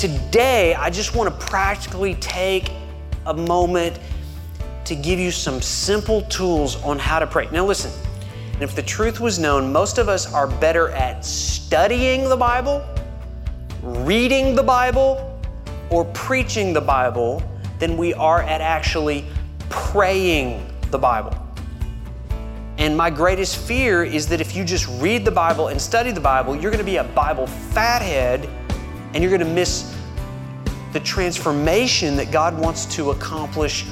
today I just want to practically take a moment to give you some simple tools on how to pray. Now, listen, if the truth was known, most of us are better at studying the Bible, reading the Bible, or preaching the Bible than we are at actually praying the Bible. And my greatest fear is that if you just read the Bible and study the Bible, you're going to be a Bible fathead and you're going to miss the transformation that God wants to accomplish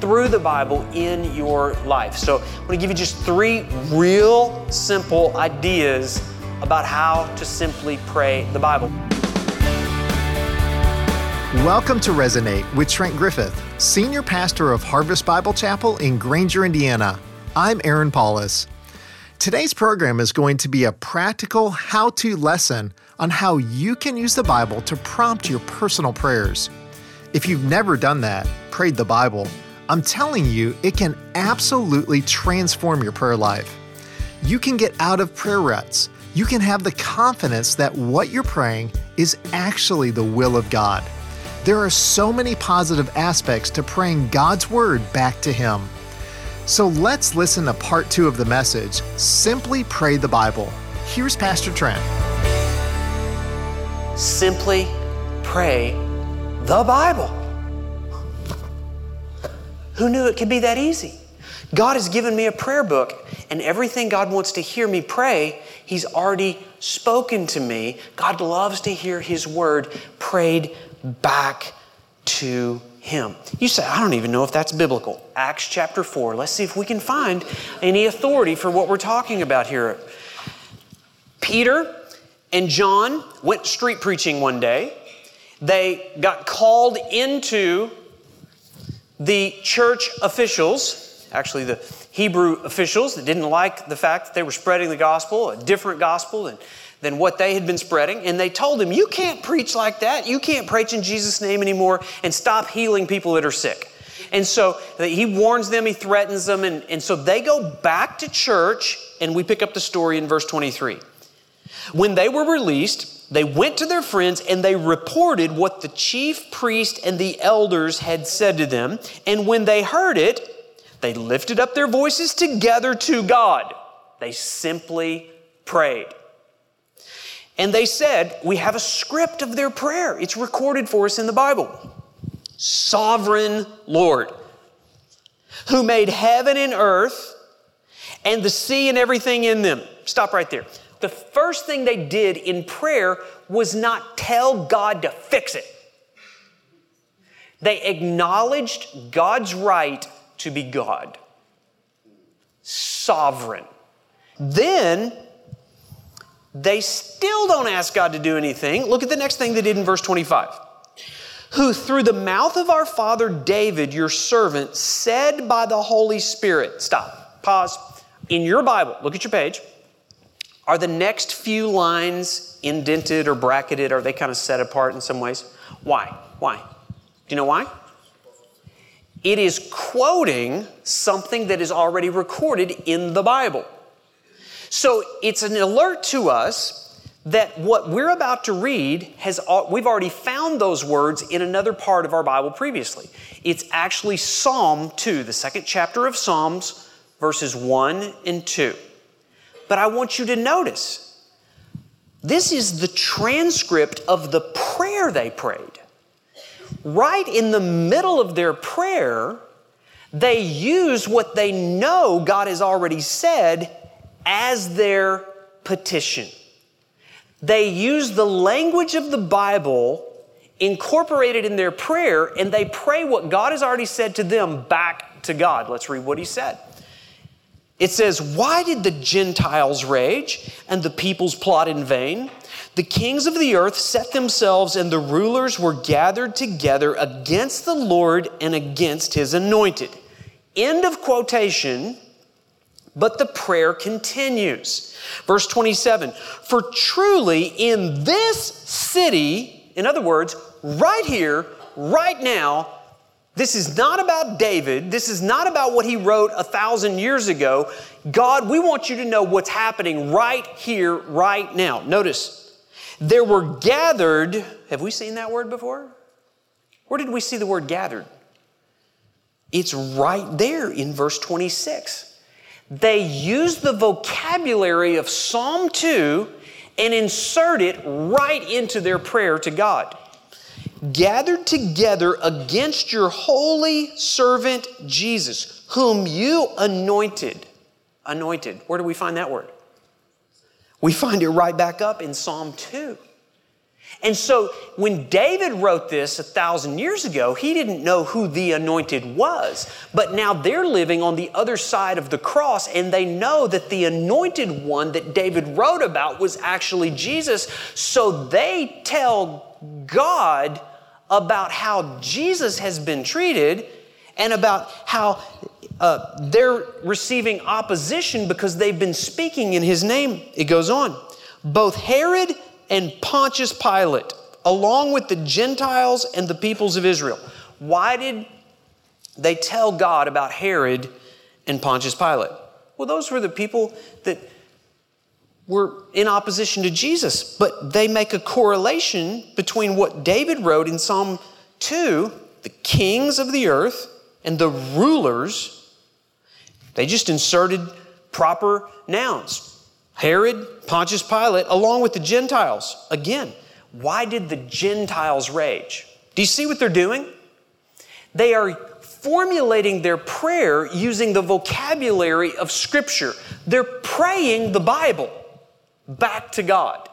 through the Bible in your life. So, I'm going to give you just three real simple ideas about how to simply pray the Bible. Welcome to Resonate with Trent Griffith, Senior Pastor of Harvest Bible Chapel in Granger, Indiana. I'm Aaron Paulus. Today's program is going to be a practical how to lesson on how you can use the Bible to prompt your personal prayers. If you've never done that, prayed the Bible, I'm telling you, it can absolutely transform your prayer life. You can get out of prayer ruts. You can have the confidence that what you're praying is actually the will of God. There are so many positive aspects to praying God's Word back to Him. So let's listen to part two of the message Simply Pray the Bible. Here's Pastor Trent. Simply pray the Bible. Who knew it could be that easy? God has given me a prayer book, and everything God wants to hear me pray, He's already spoken to me. God loves to hear His word prayed back to him. You say, I don't even know if that's biblical. Acts chapter 4. Let's see if we can find any authority for what we're talking about here. Peter and John went street preaching one day. They got called into the church officials, actually, the Hebrew officials that didn't like the fact that they were spreading the gospel, a different gospel, and than what they had been spreading. And they told him, You can't preach like that. You can't preach in Jesus' name anymore and stop healing people that are sick. And so he warns them, he threatens them. And, and so they go back to church, and we pick up the story in verse 23. When they were released, they went to their friends and they reported what the chief priest and the elders had said to them. And when they heard it, they lifted up their voices together to God. They simply prayed. And they said, We have a script of their prayer. It's recorded for us in the Bible. Sovereign Lord, who made heaven and earth and the sea and everything in them. Stop right there. The first thing they did in prayer was not tell God to fix it. They acknowledged God's right to be God, sovereign. Then they still don't ask God to do anything. Look at the next thing they did in verse 25. Who through the mouth of our father David, your servant, said by the Holy Spirit, stop, pause. In your Bible, look at your page. Are the next few lines indented or bracketed? Are they kind of set apart in some ways? Why? Why? Do you know why? It is quoting something that is already recorded in the Bible. So it's an alert to us that what we're about to read has we've already found those words in another part of our Bible previously. It's actually Psalm 2, the second chapter of Psalms, verses 1 and 2. But I want you to notice this is the transcript of the prayer they prayed. Right in the middle of their prayer, they use what they know God has already said as their petition. They use the language of the Bible incorporated in their prayer, and they pray what God has already said to them back to God. Let's read what He said. It says, Why did the Gentiles rage and the peoples plot in vain? The kings of the earth set themselves, and the rulers were gathered together against the Lord and against his anointed. End of quotation. But the prayer continues. Verse 27 For truly in this city, in other words, right here, right now, this is not about David. This is not about what he wrote a thousand years ago. God, we want you to know what's happening right here, right now. Notice, there were gathered Have we seen that word before? Where did we see the word gathered? It's right there in verse 26. They use the vocabulary of Psalm 2 and insert it right into their prayer to God. Gathered together against your holy servant Jesus, whom you anointed. Anointed. Where do we find that word? We find it right back up in Psalm 2. And so when David wrote this a thousand years ago, he didn't know who the anointed was. But now they're living on the other side of the cross and they know that the anointed one that David wrote about was actually Jesus. So they tell God about how Jesus has been treated and about how uh, they're receiving opposition because they've been speaking in his name. It goes on. Both Herod and Pontius Pilate, along with the Gentiles and the peoples of Israel. Why did they tell God about Herod and Pontius Pilate? Well, those were the people that were in opposition to Jesus, but they make a correlation between what David wrote in Psalm 2 the kings of the earth and the rulers. They just inserted proper nouns. Herod, Pontius Pilate, along with the Gentiles. Again, why did the Gentiles rage? Do you see what they're doing? They are formulating their prayer using the vocabulary of Scripture. They're praying the Bible back to God.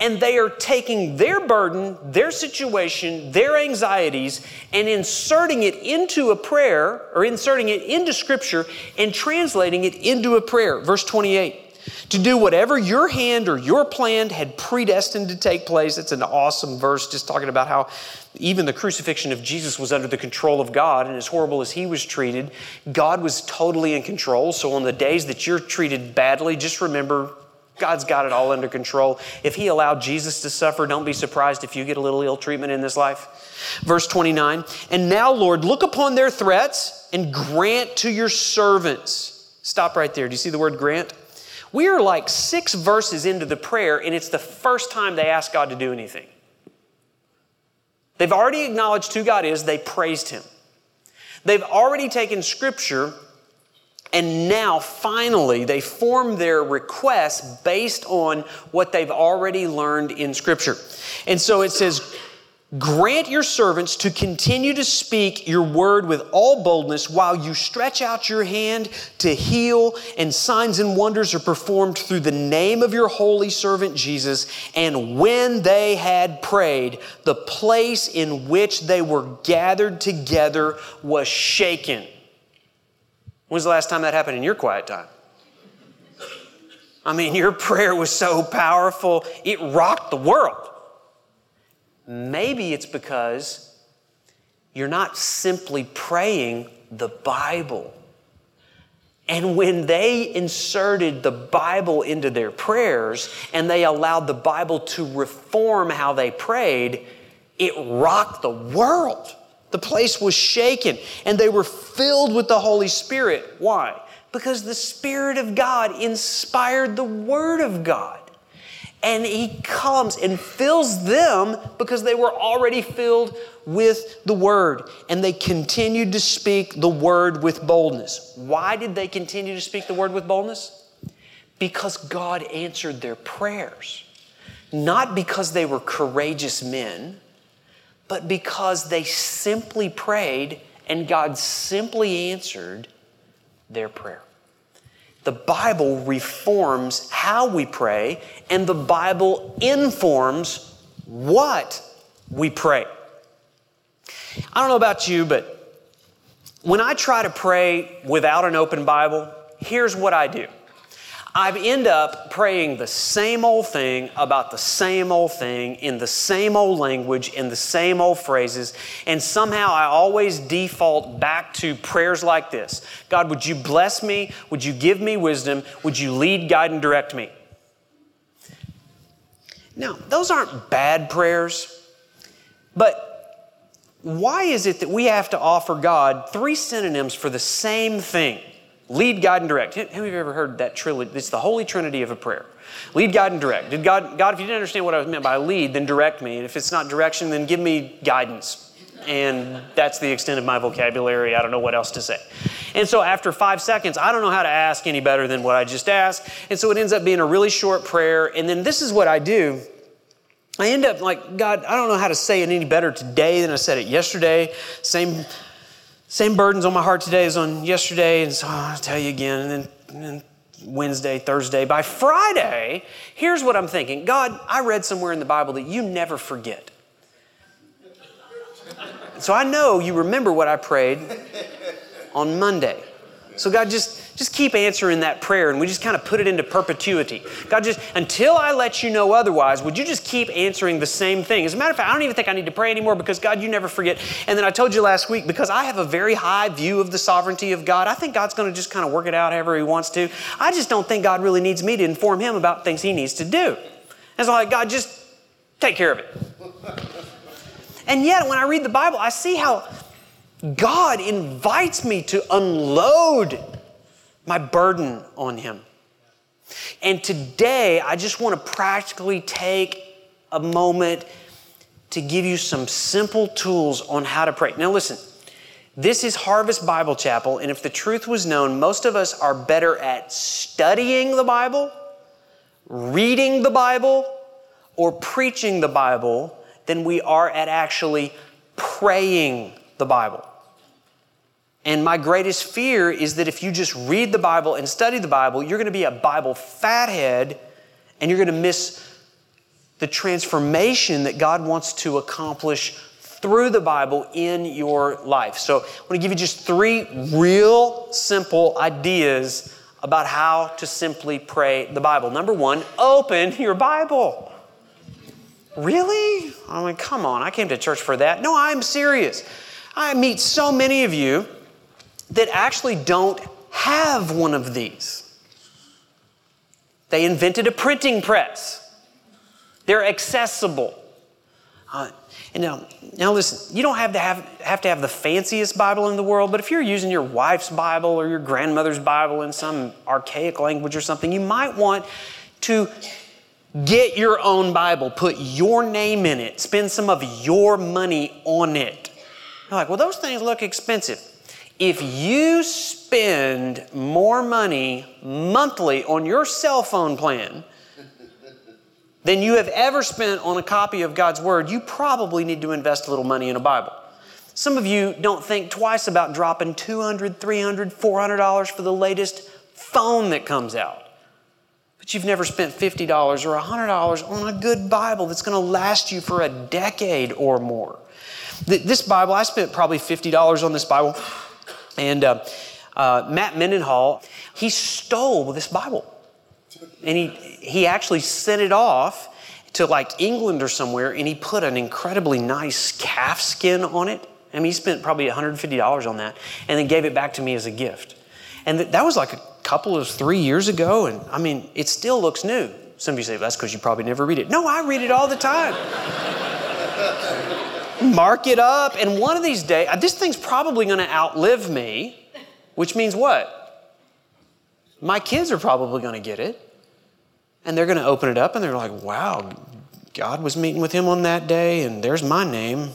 And they are taking their burden, their situation, their anxieties, and inserting it into a prayer or inserting it into Scripture and translating it into a prayer. Verse 28 to do whatever your hand or your plan had predestined to take place. It's an awesome verse just talking about how even the crucifixion of Jesus was under the control of God, and as horrible as he was treated, God was totally in control. So on the days that you're treated badly, just remember God's got it all under control. If He allowed Jesus to suffer, don't be surprised if you get a little ill treatment in this life. Verse 29 And now, Lord, look upon their threats and grant to your servants. Stop right there. Do you see the word grant? We are like six verses into the prayer, and it's the first time they ask God to do anything. They've already acknowledged who God is, they praised Him. They've already taken Scripture, and now finally they form their request based on what they've already learned in Scripture. And so it says, Grant your servants to continue to speak your word with all boldness while you stretch out your hand to heal, and signs and wonders are performed through the name of your holy servant Jesus. And when they had prayed, the place in which they were gathered together was shaken. When's the last time that happened in your quiet time? I mean, your prayer was so powerful, it rocked the world. Maybe it's because you're not simply praying the Bible. And when they inserted the Bible into their prayers and they allowed the Bible to reform how they prayed, it rocked the world. The place was shaken and they were filled with the Holy Spirit. Why? Because the Spirit of God inspired the Word of God and he comes and fills them because they were already filled with the word and they continued to speak the word with boldness. Why did they continue to speak the word with boldness? Because God answered their prayers. Not because they were courageous men, but because they simply prayed and God simply answered their prayer. The Bible reforms how we pray, and the Bible informs what we pray. I don't know about you, but when I try to pray without an open Bible, here's what I do. I end up praying the same old thing about the same old thing in the same old language in the same old phrases. And somehow I always default back to prayers like this God, would you bless me? Would you give me wisdom? Would you lead, guide, and direct me? Now, those aren't bad prayers, but why is it that we have to offer God three synonyms for the same thing? Lead, guide, and direct. Who Have you ever heard that trilogy? It's the holy trinity of a prayer. Lead, guide, and direct. Did God, God, if you didn't understand what I meant by lead, then direct me. And if it's not direction, then give me guidance. And that's the extent of my vocabulary. I don't know what else to say. And so after five seconds, I don't know how to ask any better than what I just asked. And so it ends up being a really short prayer. And then this is what I do. I end up like, God, I don't know how to say it any better today than I said it yesterday. Same, same burdens on my heart today as on yesterday. And so oh, I'll tell you again. And then, and then Wednesday, Thursday. By Friday, here's what I'm thinking God, I read somewhere in the Bible that you never forget. So I know you remember what I prayed on Monday. So God, just, just keep answering that prayer and we just kind of put it into perpetuity. God, just until I let you know otherwise, would you just keep answering the same thing? As a matter of fact, I don't even think I need to pray anymore because God, you never forget. And then I told you last week, because I have a very high view of the sovereignty of God, I think God's going to just kind of work it out however He wants to. I just don't think God really needs me to inform Him about things He needs to do. And so like, God, just take care of it. And yet, when I read the Bible, I see how God invites me to unload my burden on Him. And today, I just want to practically take a moment to give you some simple tools on how to pray. Now, listen, this is Harvest Bible Chapel, and if the truth was known, most of us are better at studying the Bible, reading the Bible, or preaching the Bible than we are at actually praying the Bible. And my greatest fear is that if you just read the Bible and study the Bible, you're going to be a Bible fathead and you're going to miss the transformation that God wants to accomplish through the Bible in your life. So, I want to give you just three real simple ideas about how to simply pray the Bible. Number one, open your Bible. Really? I mean, come on, I came to church for that. No, I'm serious. I meet so many of you that actually don't have one of these. They invented a printing press, they're accessible. Uh, and now, now listen, you don't have to have, have to have the fanciest Bible in the world, but if you're using your wife's Bible or your grandmother's Bible in some archaic language or something, you might want to get your own Bible, put your name in it, spend some of your money on it. You're like, well, those things look expensive. If you spend more money monthly on your cell phone plan than you have ever spent on a copy of God's Word, you probably need to invest a little money in a Bible. Some of you don't think twice about dropping $200, $300, $400 for the latest phone that comes out. But you've never spent $50 or $100 on a good Bible that's going to last you for a decade or more. This Bible, I spent probably $50 on this Bible. And uh, uh, Matt Mendenhall, he stole this Bible. And he, he actually sent it off to like England or somewhere, and he put an incredibly nice calf skin on it. I mean, he spent probably $150 on that, and then gave it back to me as a gift. And th- that was like a couple of three years ago, and I mean, it still looks new. Some of you say, well, that's because you probably never read it. No, I read it all the time mark it up, and one of these days, uh, this thing's probably going to outlive me, which means what? My kids are probably going to get it. And they're going to open it up and they're like, wow, God was meeting with him on that day, and there's my name.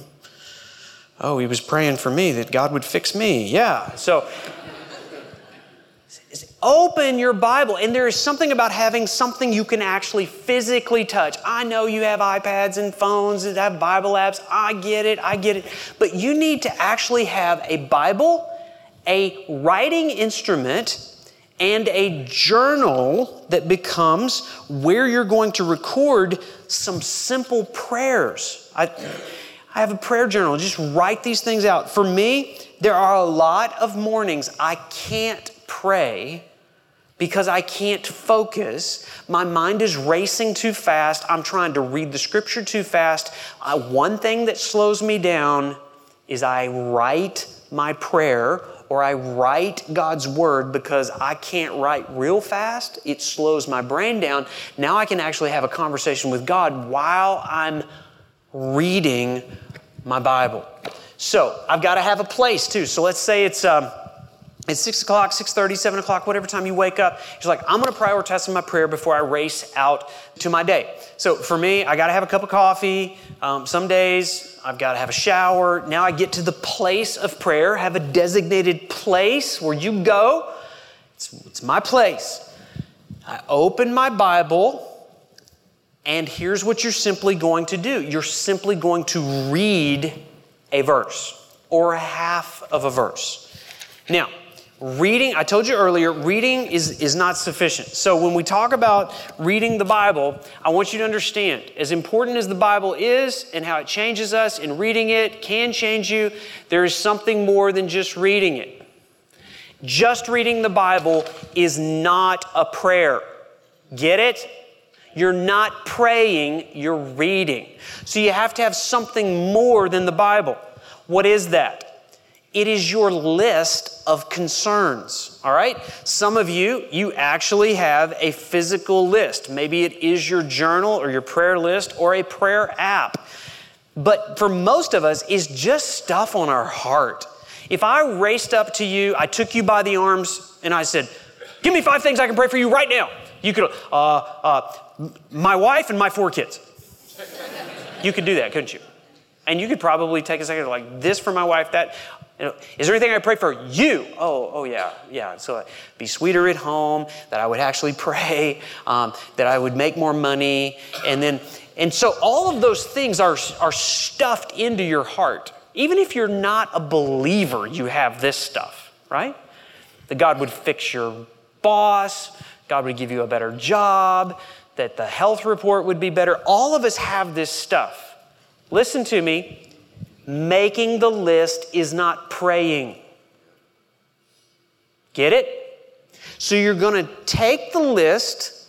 Oh, he was praying for me that God would fix me. Yeah. So Open your Bible, and there is something about having something you can actually physically touch. I know you have iPads and phones that have Bible apps. I get it, I get it. But you need to actually have a Bible, a writing instrument, and a journal that becomes where you're going to record some simple prayers. I, I have a prayer journal. Just write these things out. For me, there are a lot of mornings I can't pray because I can't focus. My mind is racing too fast. I'm trying to read the scripture too fast. One thing that slows me down is I write my prayer or I write God's word because I can't write real fast. It slows my brain down. Now I can actually have a conversation with God while I'm reading my Bible. So I've got to have a place too. So let's say it's. Um, at 6 o'clock, 6.30, 7 o'clock, whatever time you wake up, you're like, I'm going to prioritize my prayer before I race out to my day. So for me, I got to have a cup of coffee. Um, some days I've got to have a shower. Now I get to the place of prayer, have a designated place where you go. It's, it's my place. I open my Bible, and here's what you're simply going to do you're simply going to read a verse or a half of a verse. Now, reading, I told you earlier, reading is, is not sufficient. So when we talk about reading the Bible, I want you to understand as important as the Bible is and how it changes us, and reading it can change you, there is something more than just reading it. Just reading the Bible is not a prayer. Get it? You're not praying, you're reading. So you have to have something more than the Bible. What is that? It is your list of concerns, all right? Some of you, you actually have a physical list. Maybe it is your journal or your prayer list or a prayer app. But for most of us, it's just stuff on our heart. If I raced up to you, I took you by the arms, and I said, Give me five things I can pray for you right now. You could, uh, uh, my wife and my four kids. You could do that, couldn't you? And you could probably take a second, like this for my wife, that. Is there anything I pray for you? Oh, oh yeah, yeah. So uh, be sweeter at home. That I would actually pray. Um, that I would make more money, and then, and so all of those things are are stuffed into your heart. Even if you're not a believer, you have this stuff, right? That God would fix your boss. God would give you a better job. That the health report would be better. All of us have this stuff. Listen to me. Making the list is not praying. Get it? So you're going to take the list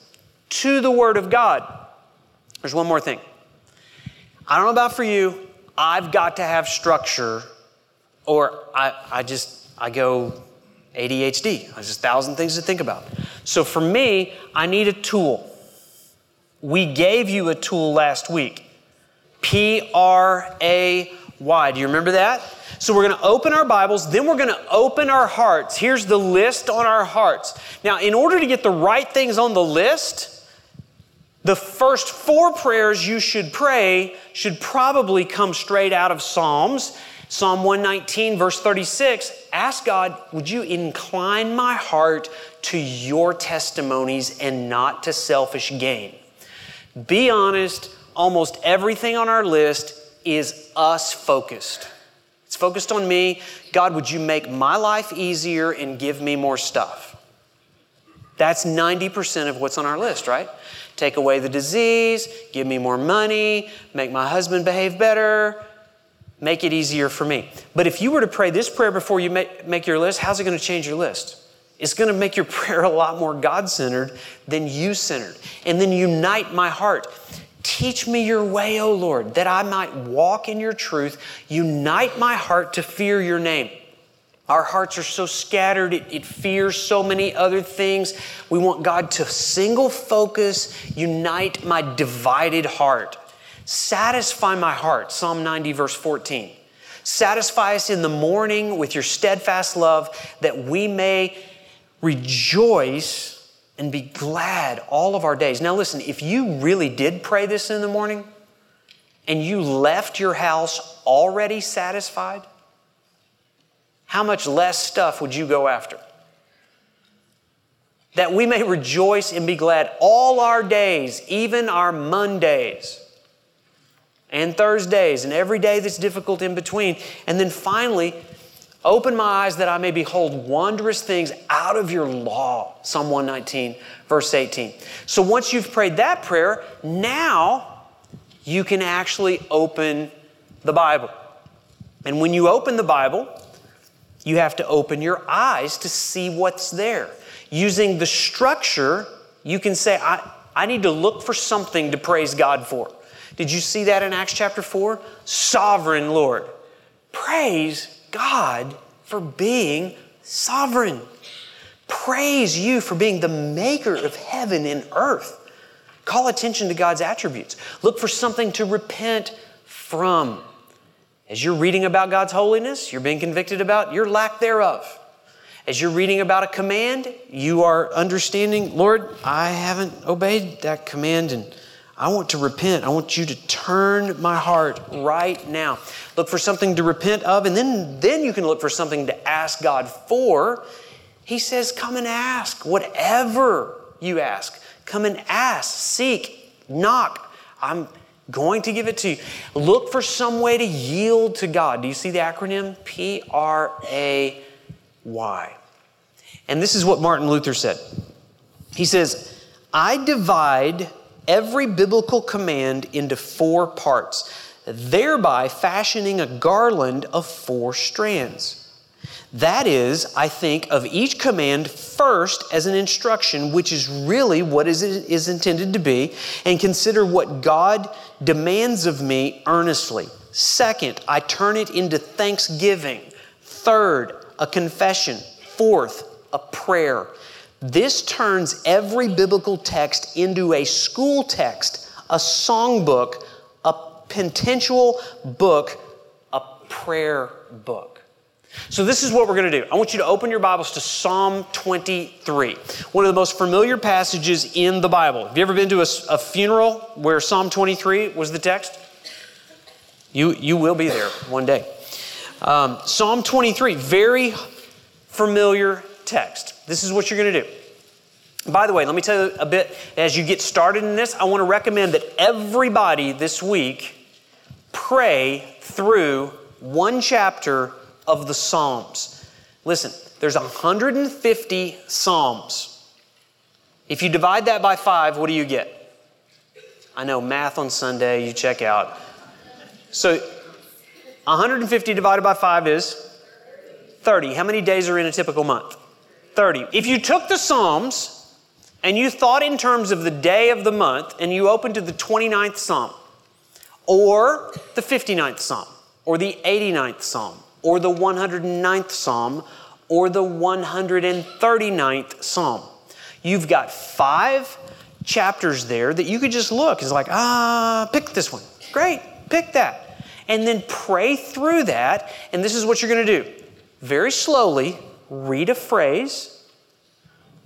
to the Word of God. There's one more thing. I don't know about for you, I've got to have structure, or I, I just, I go ADHD. There's just a thousand things to think about. So for me, I need a tool. We gave you a tool last week. P R A why? Do you remember that? So we're going to open our Bibles, then we're going to open our hearts. Here's the list on our hearts. Now, in order to get the right things on the list, the first four prayers you should pray should probably come straight out of Psalms. Psalm 119, verse 36 Ask God, would you incline my heart to your testimonies and not to selfish gain? Be honest, almost everything on our list is us focused. It's focused on me. God, would you make my life easier and give me more stuff? That's 90% of what's on our list, right? Take away the disease, give me more money, make my husband behave better, make it easier for me. But if you were to pray this prayer before you make, your list, how's it going to change your list? It's going to make your prayer a lot more God centered than you centered. And then unite my heart. Teach me your way, O Lord, that I might walk in your truth. Unite my heart to fear your name. Our hearts are so scattered, it, it, fears so many other things. We want God to single focus, unite my divided heart. Satisfy my heart, Psalm 90, verse 14. Satisfy us in the morning with your steadfast love, that we may rejoice and be glad all of our days. Now, listen, if you really did pray this in the morning and you left your house already satisfied, how much less stuff would you go after? That we may rejoice and be glad all our days, even our Mondays and Thursdays and every day that's difficult in between. And then finally, Open my eyes that I may behold wondrous things out of your law. Psalm 119, verse 18. So once you've prayed that prayer, now you can actually open the Bible. And when you open the Bible, you have to open your eyes to see what's there. Using the structure, you can say, I, I need to look for something to praise God for. Did you see that in Acts chapter 4? Sovereign Lord. Praise God for being sovereign. Praise you for being the maker of heaven and earth. Call attention to God's attributes. Look for something to repent from. As you're reading about God's holiness, you're being convicted about your lack thereof. As you're reading about a command, you are understanding, Lord, I haven't obeyed that command and I want to repent. I want you to turn my heart right now. Look for something to repent of, and then, then you can look for something to ask God for. He says, Come and ask whatever you ask. Come and ask, seek, knock. I'm going to give it to you. Look for some way to yield to God. Do you see the acronym? P R A Y. And this is what Martin Luther said. He says, I divide every biblical command into four parts, thereby fashioning a garland of four strands. That is, I think of each command first as an instruction, which is really what is, is intended to be, and consider what God demands of me earnestly. Second, I turn it into thanksgiving. Third, a confession. Fourth, a prayer. This turns every biblical text into a school text, a songbook, a penitential book, a prayer book. So, this is what we're going to do. I want you to open your Bibles to Psalm 23, one of the most familiar passages in the Bible. Have you ever been to a, a funeral where Psalm 23 was the text? You, you will be there one day. Um, Psalm 23, very familiar text. This is what you're going to do. By the way, let me tell you a bit as you get started in this. I want to recommend that everybody this week pray through one chapter of the Psalms. Listen, there's 150 Psalms. If you divide that by five, what do you get? I know math on Sunday, you check out. So 150 divided by five is 30. How many days are in a typical month? 30. If you took the Psalms and you thought in terms of the day of the month and you opened to the 29th Psalm, or the 59th Psalm, or the 89th Psalm, or the 109th Psalm, or the 139th Psalm, you've got five chapters there that you could just look. It's like, ah, pick this one. Great, pick that. And then pray through that. And this is what you're going to do very slowly read a phrase,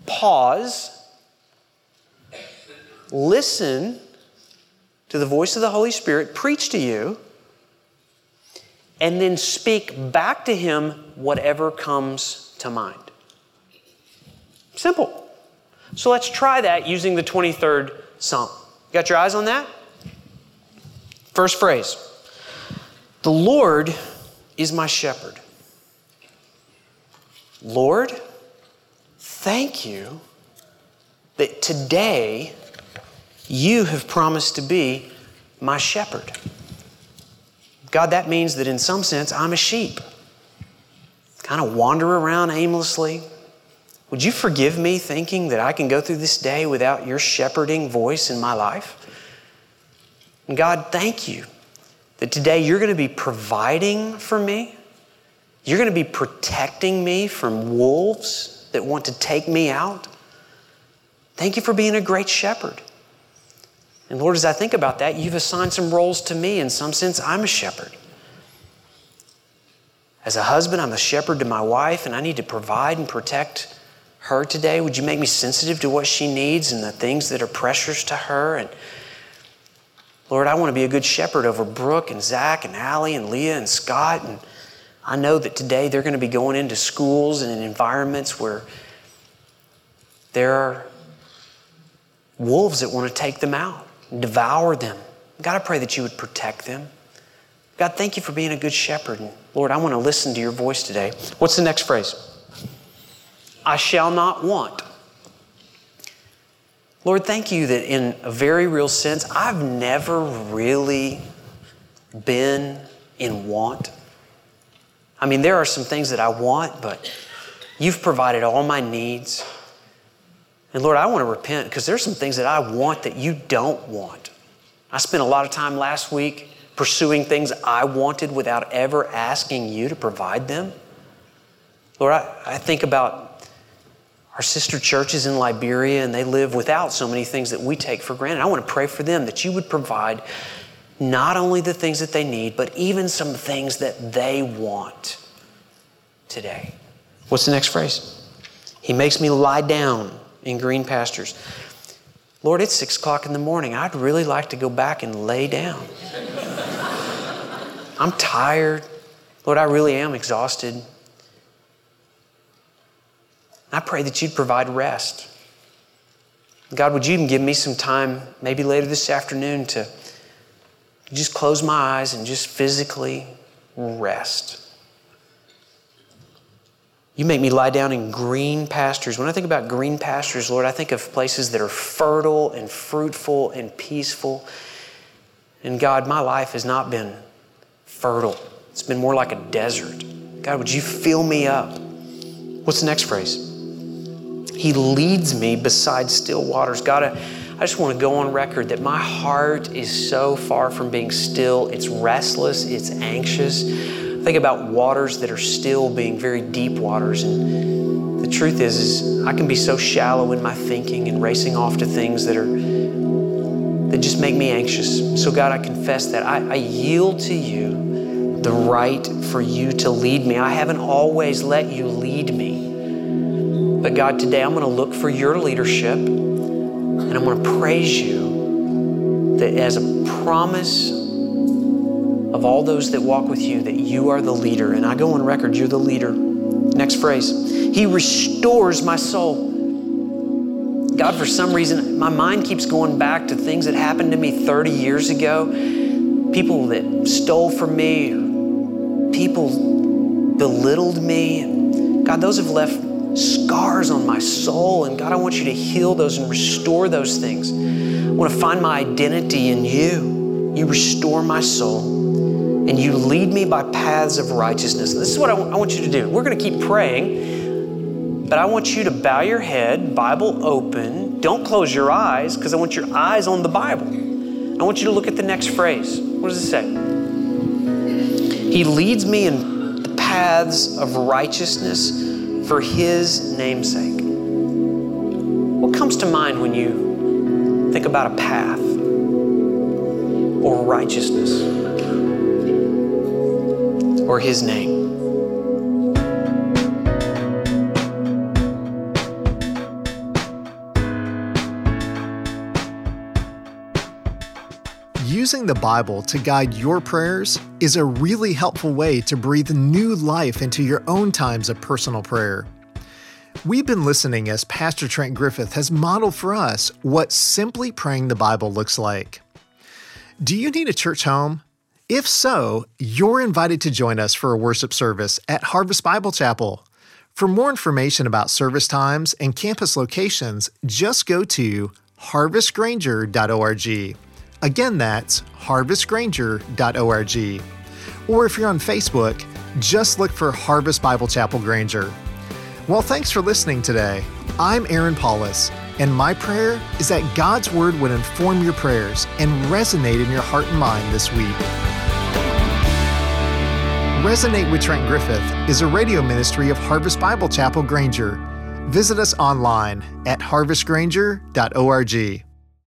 pause, listen to the voice of the Holy Spirit preach to you, and then speak back to Him whatever comes to mind. Simple. So let's try that using the 23rd Psalm. Got your eyes on that? First phrase The Lord is my shepherd. Lord, thank you that today you have promised to be my shepherd. God, that means that in some sense I'm a sheep. Kind of wander around aimlessly. Would you forgive me thinking that I can go through this day without your shepherding voice in my life? And God, thank you that today you're going to be providing for me. You're going to be protecting me from wolves that want to take me out. Thank you for being a great shepherd. And Lord, as I think about that, you've assigned some roles to me. In some sense, I'm a shepherd. As a husband, I'm a shepherd to my wife, and I need to provide and protect her today. Would you make me sensitive to what she needs and the things that are pressures to her? And Lord, I want to be a good shepherd over Brooke and Zach and Allie and Leah and Scott and I know that today they're going to be going into schools and in environments where there are wolves that want to take them out, devour them. God, I pray that you would protect them. God, thank you for being a good shepherd. And Lord, I want to listen to your voice today. What's the next phrase? I shall not want. Lord, thank you that in a very real sense, I've never really been in want. I mean, there are some things that I want, but you've provided all my needs. And Lord, I want to repent because there's some things that I want that you don't want. I spent a lot of time last week pursuing things I wanted without ever asking you to provide them. Lord, I, I think about our sister churches in Liberia, and they live without so many things that we take for granted. I want to pray for them that you would provide not only the things that they need, but even some things that they want today. What's the next phrase? He makes me lie down in green pastures. Lord, it's six o'clock in the morning. I'd really like to go back and lay down. I'm tired. Lord, I really am exhausted. I pray that you'd provide rest. God, would you even give me some time, maybe later this afternoon, to just close my eyes and just physically rest? You make me lie down in green pastures. When I think about green pastures, Lord, I think of places that are fertile and fruitful and peaceful. And God, my life has not been fertile, it's been more like a desert. God, would you fill me up? What's the next phrase? He leads me beside still waters. God, I, I just want to go on record that my heart is so far from being still. It's restless, it's anxious. Think about waters that are still being very deep waters. And the truth is, is I can be so shallow in my thinking and racing off to things that are that just make me anxious. So God, I confess that. I, I yield to you the right for you to lead me. I haven't always let you lead me. But God, today I'm going to look for your leadership and I'm going to praise you that as a promise of all those that walk with you, that you are the leader. And I go on record, you're the leader. Next phrase He restores my soul. God, for some reason, my mind keeps going back to things that happened to me 30 years ago, people that stole from me, people belittled me. God, those have left scars on my soul. And God, I want you to heal those and restore those things. I want to find my identity in you. You restore my soul and you lead me by paths of righteousness. This is what I, w- I want you to do. We're going to keep praying, but I want you to bow your head, Bible open. Don't close your eyes because I want your eyes on the Bible. I want you to look at the next phrase. What does it say? He leads me in the paths of righteousness for His namesake. What comes to mind when you think about a path or righteousness or His name? Using the Bible to guide your prayers is a really helpful way to breathe new life into your own times of personal prayer. We've been listening as Pastor Trent Griffith has modeled for us what simply praying the Bible looks like. Do you need a church home? If so, you're invited to join us for a worship service at Harvest Bible Chapel. For more information about service times and campus locations, just go to harvestgranger.org. Again, that's harvestgranger.org. Or if you're on Facebook, just look for Harvest Bible Chapel Granger. Well, thanks for listening today. I'm Aaron Paulus, and my prayer is that God's Word would inform your prayers and resonate in your heart and mind this week. Resonate with Trent Griffith is a radio ministry of Harvest Bible Chapel Granger. Visit us online at harvestgranger.org.